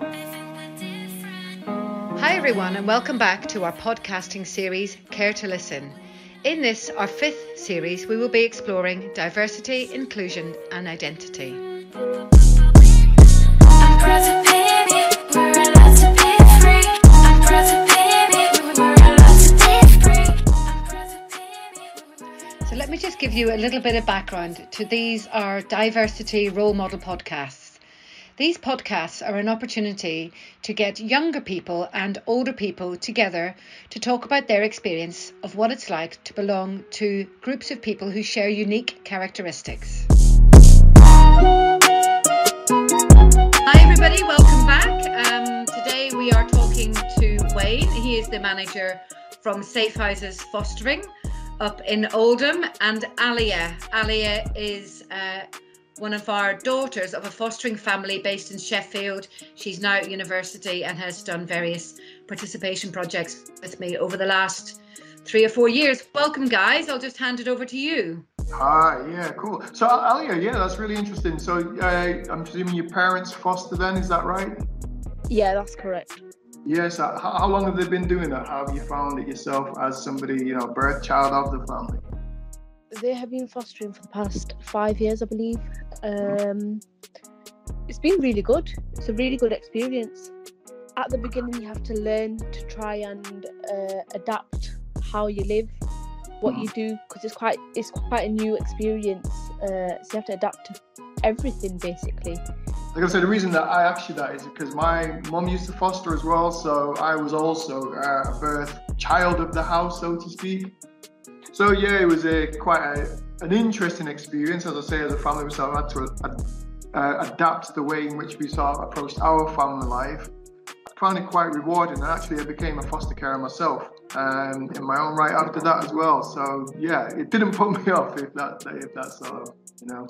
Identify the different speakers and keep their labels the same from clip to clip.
Speaker 1: Hi, everyone, and welcome back to our podcasting series, Care to Listen. In this, our fifth series, we will be exploring diversity, inclusion, and identity. So, let me just give you a little bit of background to these are diversity role model podcasts. These podcasts are an opportunity to get younger people and older people together to talk about their experience of what it's like to belong to groups of people who share unique characteristics. Hi, everybody, welcome back. Um, today we are talking to Wayne. He is the manager from Safe Houses Fostering up in Oldham, and Alia. Alia is uh, one of our daughters of a fostering family based in Sheffield. She's now at university and has done various participation projects with me over the last three or four years. Welcome, guys. I'll just hand it over to you.
Speaker 2: Hi, yeah, cool. So, Alia, yeah, that's really interesting. So, uh, I'm presuming your parents foster then, is that right?
Speaker 3: Yeah, that's correct.
Speaker 2: Yes. How, how long have they been doing that? How have you found it yourself as somebody, you know, birth child of the family?
Speaker 3: They have been fostering for the past five years, I believe. Um, it's been really good. It's a really good experience. At the beginning, you have to learn to try and uh, adapt how you live, what you do, because it's quite it's quite a new experience. Uh, so you have to adapt to everything basically.
Speaker 2: Like I said, the reason that I asked you that is because my mum used to foster as well, so I was also uh, a birth child of the house, so to speak. So yeah, it was a quite a, an interesting experience. As I say, as a family, we sort of had to uh, adapt the way in which we sort of approached our family life. I found it quite rewarding, and actually, I became a foster carer myself um, in my own right after that as well. So yeah, it didn't put me off if that if that's sort of you know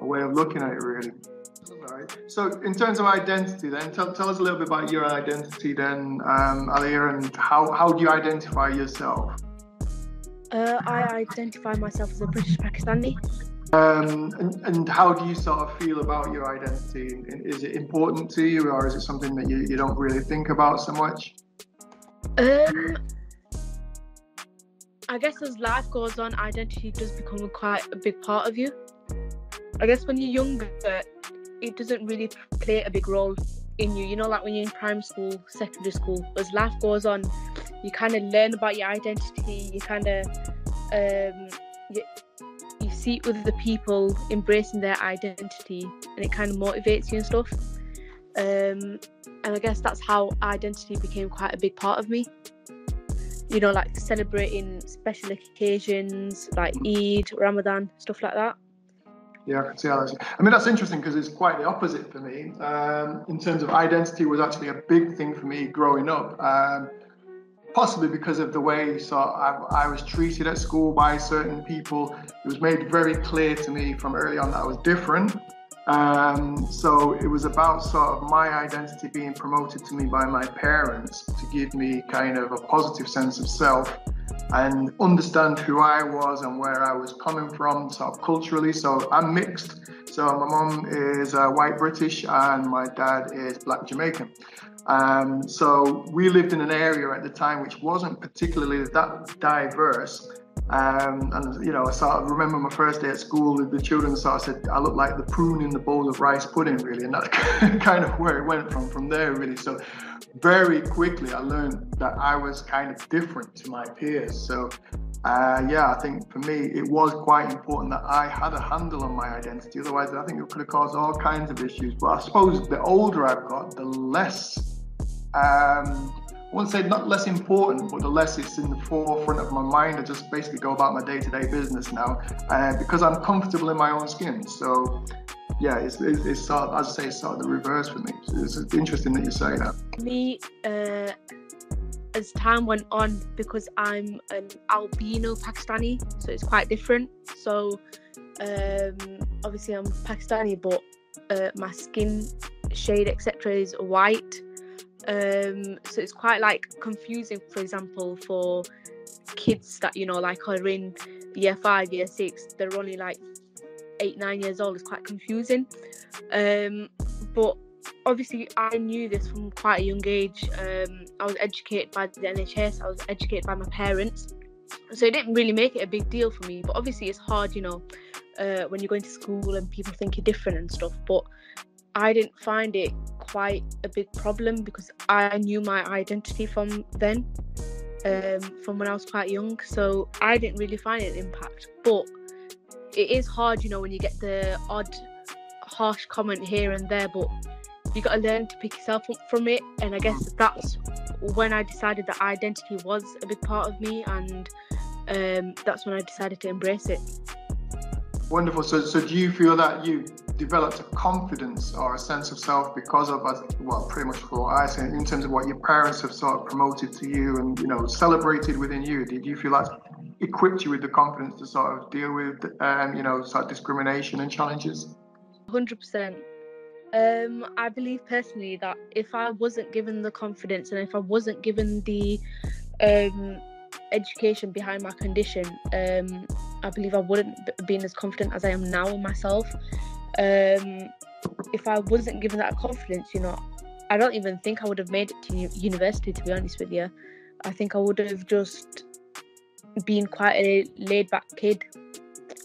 Speaker 2: a way of looking at it really. All right. So, in terms of identity, then tell, tell us a little bit about your identity, then, um, Alia, and how, how do you identify yourself?
Speaker 3: Uh, I identify myself as a British Pakistani.
Speaker 2: Um, and, and how do you sort of feel about your identity? Is it important to you, or is it something that you, you don't really think about so much?
Speaker 3: Um, I guess as life goes on, identity does become quite a big part of you. I guess when you're younger, it doesn't really play a big role in you. You know, like when you're in primary school, secondary school, as life goes on, you kind of learn about your identity. You kind of um, you, you see the people embracing their identity, and it kind of motivates you and stuff. Um, and I guess that's how identity became quite a big part of me. You know, like celebrating special occasions like Eid, Ramadan, stuff like that.
Speaker 2: Yeah, I can see how that's. I mean, that's interesting because it's quite the opposite for me. Um, in terms of identity, was actually a big thing for me growing up. Um, possibly because of the way so I, I, was treated at school by certain people. It was made very clear to me from early on that I was different. Um, so it was about sort of my identity being promoted to me by my parents to give me kind of a positive sense of self and understand who I was and where I was coming from, sort of culturally. So I'm mixed. So my mom is uh, white British and my dad is black Jamaican. Um, so we lived in an area at the time which wasn't particularly that diverse. Um, and you know, I sort of remember my first day at school. The children sort of said I looked like the prune in the bowl of rice pudding, really, and that's kind of where it went from from there, really. So very quickly, I learned that I was kind of different to my peers. So uh, yeah, I think for me it was quite important that I had a handle on my identity. Otherwise, I think it could have caused all kinds of issues. But I suppose the older I've got, the less. Um, I wouldn't say not less important, but the less it's in the forefront of my mind. I just basically go about my day-to-day business now uh, because I'm comfortable in my own skin. So, yeah, it's, it's, it's sort of, as I say, it's sort of the reverse for me. So it's interesting that you say that.
Speaker 3: Me, uh, as time went on, because I'm an albino Pakistani, so it's quite different. So, um, obviously, I'm Pakistani, but uh, my skin shade, etc., is white um so it's quite like confusing for example for kids that you know like are in year five year six they're only like eight nine years old it's quite confusing um but obviously I knew this from quite a young age. Um, I was educated by the NHS. I was educated by my parents, so it didn't really make it a big deal for me. But obviously, it's hard, you know, uh, when you're going to school and people think you're different and stuff. But I didn't find it quite a big problem because I knew my identity from then, um, from when I was quite young. So I didn't really find it an impact. But it is hard, you know, when you get the odd harsh comment here and there. But you got to learn to pick yourself up from it. And I guess that's when I decided that identity was a big part of me, and um, that's when I decided to embrace it.
Speaker 2: Wonderful. So, so do you feel that you developed a confidence or a sense of self because of, well, pretty much for I say, in terms of what your parents have sort of promoted to you and, you know, celebrated within you? Did you feel that equipped you with the confidence to sort of deal with, um, you know, sort of discrimination and challenges?
Speaker 3: 100%. Um, I believe personally that if I wasn't given the confidence and if I wasn't given the um, education behind my condition, um, I believe I wouldn't have been as confident as I am now in myself. Um, if I wasn't given that confidence, you know, I don't even think I would have made it to university. To be honest with you, I think I would have just been quite a laid back kid.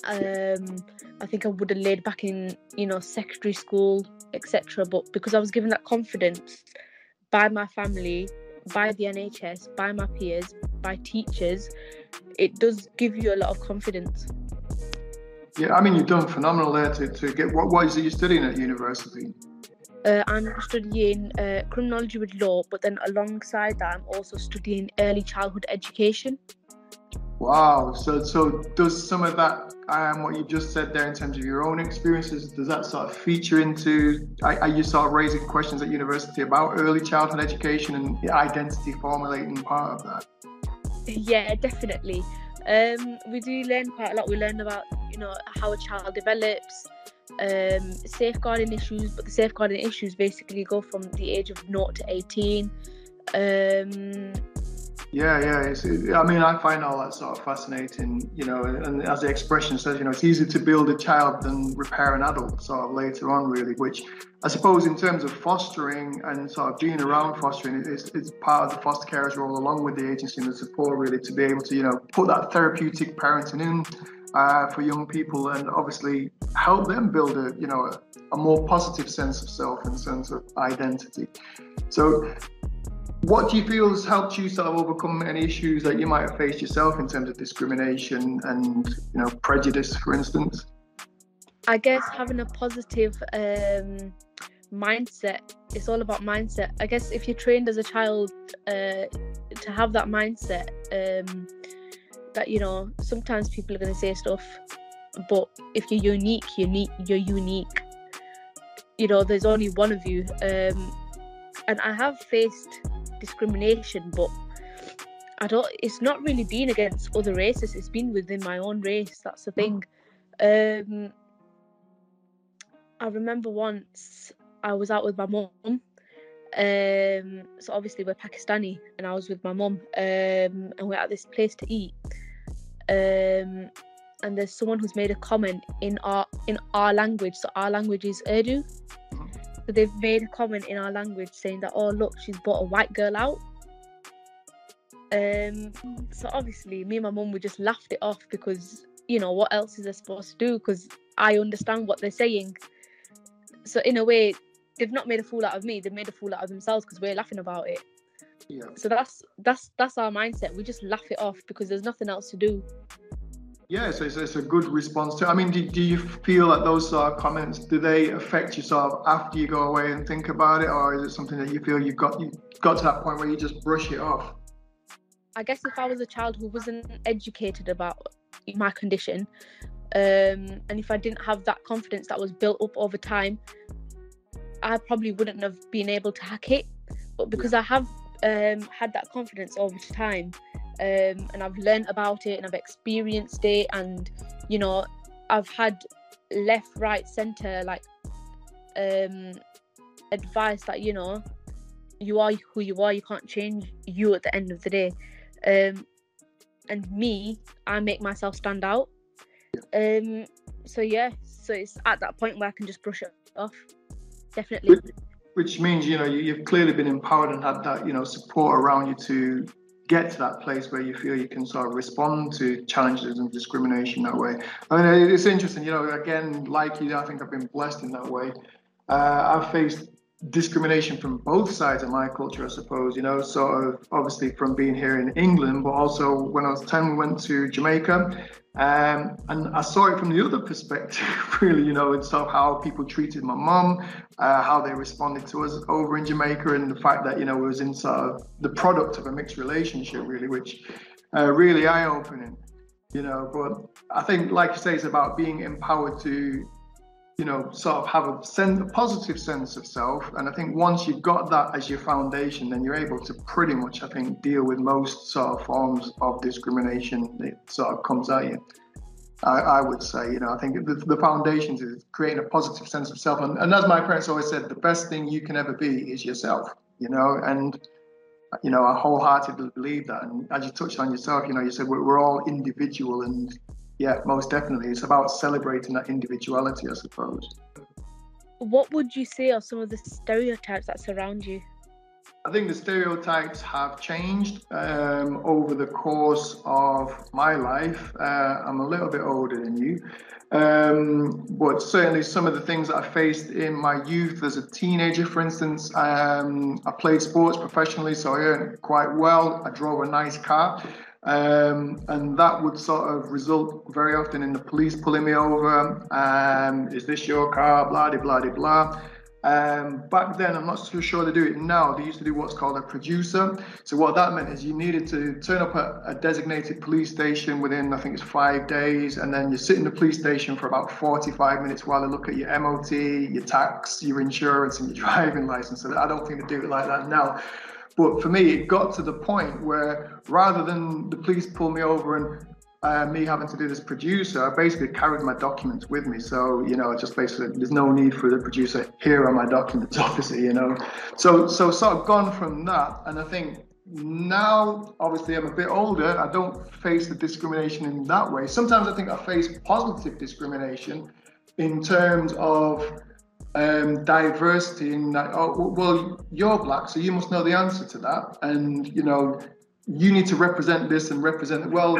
Speaker 3: Um, I think I would have laid back in, you know, secondary school, etc. But because I was given that confidence by my family, by the NHS, by my peers, by teachers, it does give you a lot of confidence.
Speaker 2: Yeah, I mean, you've done phenomenal there to, to get what, what is it you're studying at university?
Speaker 3: Uh, I'm studying uh, criminology with law, but then alongside that, I'm also studying early childhood education.
Speaker 2: Wow. So, so does some of that, um, what you just said there in terms of your own experiences, does that sort of feature into, are, are you sort of raising questions at university about early childhood education and the identity formulating part of that?
Speaker 3: Yeah, definitely. Um, we do learn quite a lot. We learn about, you know, how a child develops, um, safeguarding issues, but the safeguarding issues basically go from the age of 0 to 18. Um,
Speaker 2: yeah, yeah. It's, it, I mean, I find all that sort of fascinating, you know, and as the expression says, you know, it's easier to build a child than repair an adult, sort of later on, really, which I suppose in terms of fostering and sort of being around fostering, it's, it's part of the foster carer's role along with the agency and the support, really, to be able to, you know, put that therapeutic parenting in uh, for young people and obviously help them build a, you know, a, a more positive sense of self and sense of identity. So what do you feel has helped you sort of overcome any issues that you might have faced yourself in terms of discrimination and you know prejudice, for instance?
Speaker 3: I guess having a positive um, mindset. It's all about mindset. I guess if you're trained as a child uh, to have that mindset, um, that you know sometimes people are going to say stuff, but if you're unique, unique, you're unique. You know, there's only one of you. Um, and I have faced discrimination, but I don't. It's not really been against other races. It's been within my own race. That's the thing. Um, I remember once I was out with my mum. Um, so obviously we're Pakistani, and I was with my mum, um, and we're at this place to eat. Um, and there's someone who's made a comment in our in our language. So our language is Urdu. So they've made a comment in our language saying that, oh look, she's brought a white girl out. Um, so obviously, me and my mum we just laughed it off because you know what else is they supposed to do? Because I understand what they're saying. So in a way, they've not made a fool out of me. They've made a fool out of themselves because we're laughing about it.
Speaker 2: Yeah.
Speaker 3: So that's that's that's our mindset. We just laugh it off because there's nothing else to do.
Speaker 2: Yeah, so it's, it's, a good response to. I mean, do, do you feel that those uh, comments do they affect you sort of after you go away and think about it, or is it something that you feel you've got you got to that point where you just brush it off?
Speaker 3: I guess if I was a child who wasn't educated about my condition, um, and if I didn't have that confidence that was built up over time, I probably wouldn't have been able to hack it. But because I have um, had that confidence over time, um, and I've learned about it and I've experienced it and you know I've had left right center like um advice that you know you are who you are you can't change you at the end of the day um and me I make myself stand out um so yeah so it's at that point where I can just brush it off definitely
Speaker 2: which means you know you, have clearly been empowered and had that you know support around you to get to that place where you feel you can sort of respond to challenges and discrimination that way. I mean, it's interesting, you know, again, like you, I think I've been blessed in that way. Uh, I've faced discrimination from both sides of my culture, I suppose, you know, sort of obviously from being here in England, but also when I was 10, we went to Jamaica. Um, and I saw it from the other perspective, really, you know, of how people treated my mum, uh, how they responded to us over in Jamaica, and the fact that, you know, it was in sort of the product of a mixed relationship, really, which uh, really eye opening, you know. But I think, like you say, it's about being empowered to you know, sort of have a, a positive sense of self. And I think once you've got that as your foundation, then you're able to pretty much, I think, deal with most sort of forms of discrimination that sort of comes at you. I, I would say, you know, I think the, the foundations is creating a positive sense of self. And, and as my parents always said, the best thing you can ever be is yourself, you know, and you know, I wholeheartedly believe that. And as you touched on yourself, you know, you said we're, we're all individual and yeah, most definitely. It's about celebrating that individuality, I suppose.
Speaker 3: What would you say are some of the stereotypes that surround you?
Speaker 2: I think the stereotypes have changed um, over the course of my life. Uh, I'm a little bit older than you, um, but certainly some of the things that I faced in my youth as a teenager, for instance, um, I played sports professionally, so I earned quite well. I drove a nice car. Um, and that would sort of result very often in the police pulling me over. Um, is this your car? Blah, blah, blah, blah. Um, back then, I'm not so sure they do it now. They used to do what's called a producer. So what that meant is you needed to turn up at a designated police station within, I think it's five days, and then you sit in the police station for about 45 minutes while they look at your MOT, your tax, your insurance, and your driving license. So I don't think they do it like that now. But for me, it got to the point where rather than the police pull me over and uh, me having to do this producer, I basically carried my documents with me. So, you know, just basically, there's no need for the producer. Here are my documents, obviously, you know. So, so sort of gone from that. And I think now, obviously, I'm a bit older. I don't face the discrimination in that way. Sometimes I think I face positive discrimination in terms of um, diversity in. Oh, well, you're black, so you must know the answer to that, and you know, you need to represent this and represent. it. Well,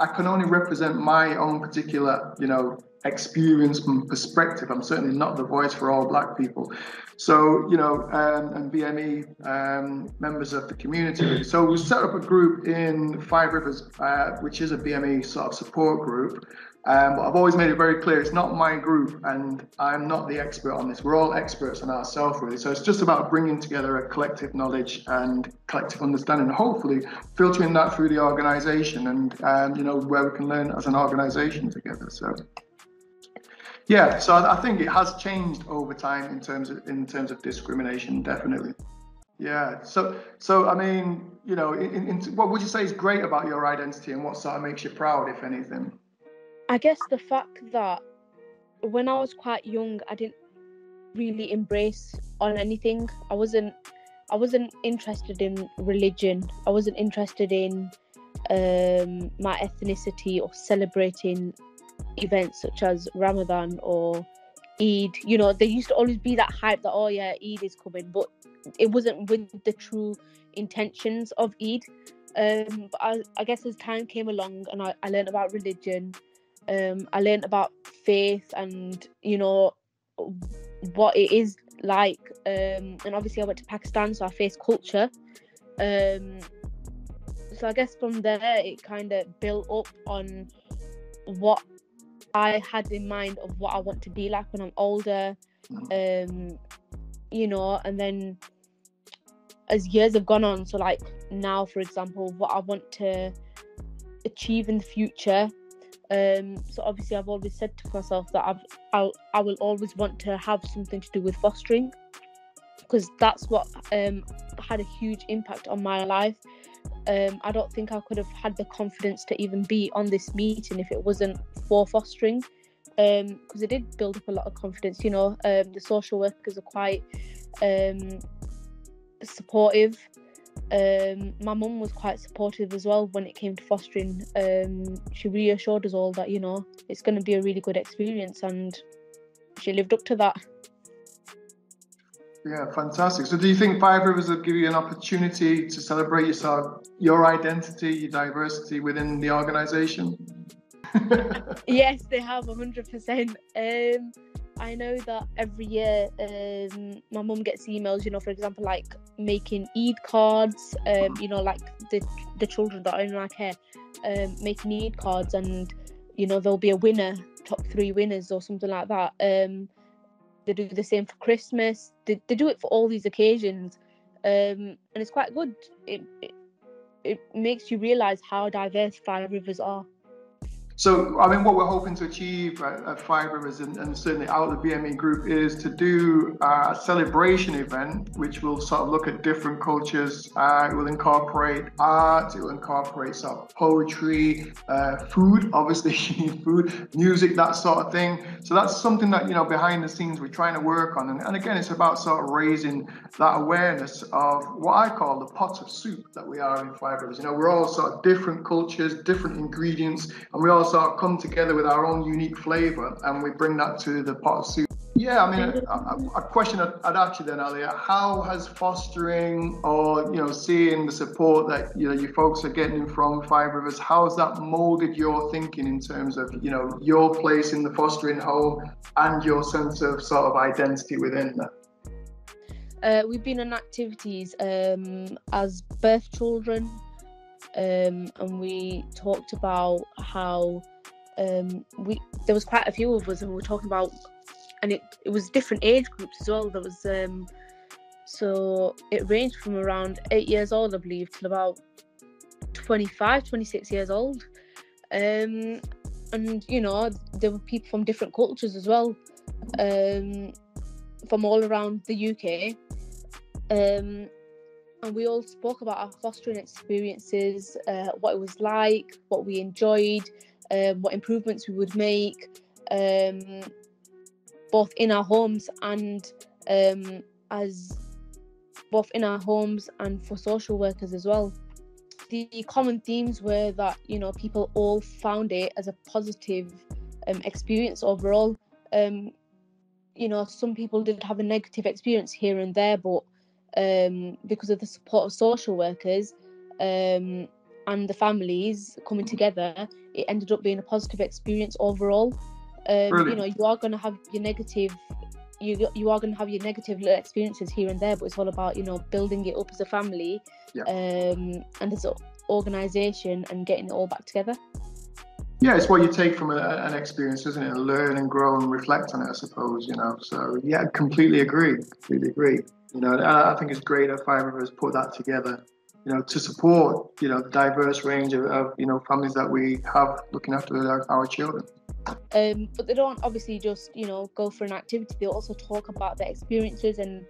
Speaker 2: I can only represent my own particular, you know, experience and perspective. I'm certainly not the voice for all black people. So, you know, um, and BME um, members of the community. So we set up a group in Five Rivers, uh, which is a BME sort of support group. Um, but I've always made it very clear it's not my group and I'm not the expert on this. We're all experts on ourselves, really. So it's just about bringing together a collective knowledge and collective understanding, hopefully filtering that through the organization and, um, you know, where we can learn as an organization together. So. Yeah, so I think it has changed over time in terms of in terms of discrimination, definitely. Yeah. So, so I mean, you know, in, in, what would you say is great about your identity, and what sort of makes you proud, if anything?
Speaker 3: I guess the fact that when I was quite young, I didn't really embrace on anything. I wasn't I wasn't interested in religion. I wasn't interested in um, my ethnicity or celebrating events such as Ramadan or Eid. You know, there used to always be that hype that oh yeah, Eid is coming, but it wasn't with the true intentions of Eid. Um, but I, I guess as time came along and I, I learned about religion, um, I learned about faith and you know what it is like. Um, and obviously, I went to Pakistan, so I faced culture. Um, so I guess from there, it kind of built up on what I had in mind of what I want to be like when I'm older. Um, you know, and then as years have gone on, so like now, for example, what I want to achieve in the future um, so obviously, I've always said to myself that I've, I'll, I will always want to have something to do with fostering because that's what um, had a huge impact on my life. Um, I don't think I could have had the confidence to even be on this meeting if it wasn't for fostering, because um, it did build up a lot of confidence. You know, um, the social workers are quite um, supportive um, my mum was quite supportive as well when it came to fostering. Um, she reassured us all that you know it's going to be a really good experience, and she lived up to that.
Speaker 2: Yeah, fantastic. So, do you think Five Rivers will give you an opportunity to celebrate yourself, your identity, your diversity within the organization?
Speaker 3: yes, they have 100%. Um, I know that every year um, my mum gets emails, you know, for example, like making Eid cards, um, you know, like the the children that are in my care, um, making Eid cards, and you know there'll be a winner, top three winners or something like that. Um, they do the same for Christmas. They, they do it for all these occasions, um, and it's quite good. It, it it makes you realize how diversified Rivers are.
Speaker 2: So, I mean, what we're hoping to achieve at, at Five Rivers and, and, certainly out of the BME group is to do a celebration event, which will sort of look at different cultures. Uh, it will incorporate art, it will incorporate sort of poetry, uh, food, obviously, food, music, that sort of thing. So, that's something that, you know, behind the scenes we're trying to work on. And, and again, it's about sort of raising that awareness of what I call the pot of soup that we are in Rivers. You know, we're all sort of different cultures, different ingredients, and we all of come together with our own unique flavor and we bring that to the pot of soup. Yeah, I mean, a, a question I'd, I'd ask you then, Alia, how has fostering or, you know, seeing the support that, you know, you folks are getting from Five Rivers, how has that molded your thinking in terms of, you know, your place in the fostering home and your sense of sort of identity within that?
Speaker 3: Uh, we've been on activities um, as birth children, um, and we talked about how um, we there was quite a few of us, and we were talking about, and it it was different age groups as well. There was um, so it ranged from around eight years old, I believe, till about 25, 26 years old. Um, and you know, there were people from different cultures as well, um, from all around the UK. Um, and we all spoke about our fostering experiences, uh, what it was like, what we enjoyed, um, what improvements we would make, um, both in our homes and um, as both in our homes and for social workers as well. The common themes were that you know people all found it as a positive um, experience overall. Um, you know, some people did have a negative experience here and there, but um, because of the support of social workers um, and the families coming together, it ended up being a positive experience overall. Um, you know, you are going to have your negative, you you are going to have your negative experiences here and there, but it's all about you know building it up as a family yeah. um, and as an organisation and getting it all back together.
Speaker 2: Yeah, it's what you take from a, an experience, isn't it? learn and grow and reflect on it, I suppose. You know, so yeah, completely agree. Completely agree. You know, I think it's great that Five Rivers put that together. You know, to support you know the diverse range of, of you know families that we have looking after our, our children.
Speaker 3: Um, but they don't obviously just you know go for an activity. They also talk about their experiences and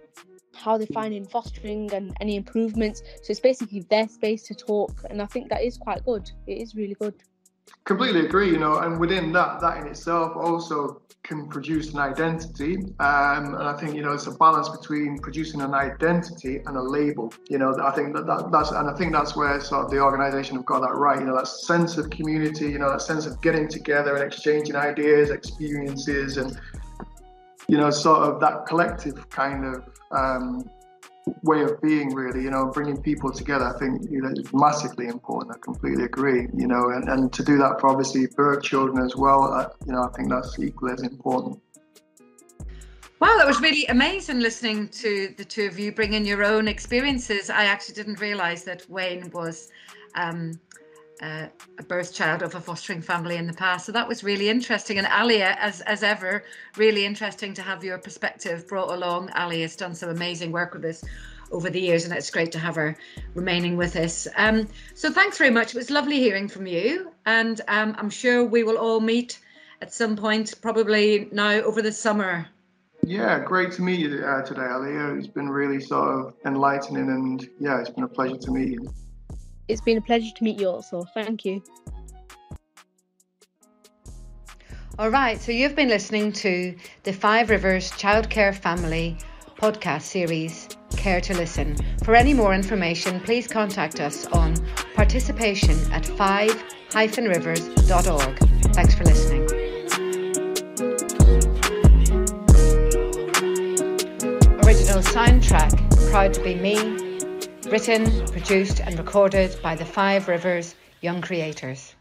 Speaker 3: how they're finding fostering and any improvements. So it's basically their space to talk, and I think that is quite good. It is really good.
Speaker 2: Completely agree. You know, and within that, that in itself also can produce an identity. Um, and I think, you know, it's a balance between producing an identity and a label. You know, I think that, that that's, and I think that's where sort of the organization have got that right. You know, that sense of community, you know, that sense of getting together and exchanging ideas, experiences, and, you know, sort of that collective kind of, um, way of being really you know bringing people together i think you know is massively important i completely agree you know and, and to do that for obviously birth children as well uh, you know i think that's equally as important
Speaker 1: Wow, that was really amazing listening to the two of you bring in your own experiences. I actually didn't realize that Wayne was um, uh, a birth child of a fostering family in the past. So that was really interesting. And Alia, as as ever, really interesting to have your perspective brought along. Ali has done some amazing work with us over the years, and it's great to have her remaining with us. Um, so thanks very much. It was lovely hearing from you, and um, I'm sure we will all meet at some point, probably now over the summer.
Speaker 2: Yeah, great to meet you uh, today, Alia. It's been really sort of enlightening, and yeah, it's been a pleasure to meet you.
Speaker 3: It's been a pleasure to meet you also. Thank you.
Speaker 1: All right, so you've been listening to the Five Rivers Childcare Family podcast series, Care to Listen. For any more information, please contact us on participation at 5-rivers.org. Thanks for listening. Original soundtrack, Proud to Be Me, written, produced, and recorded by the Five Rivers Young Creators.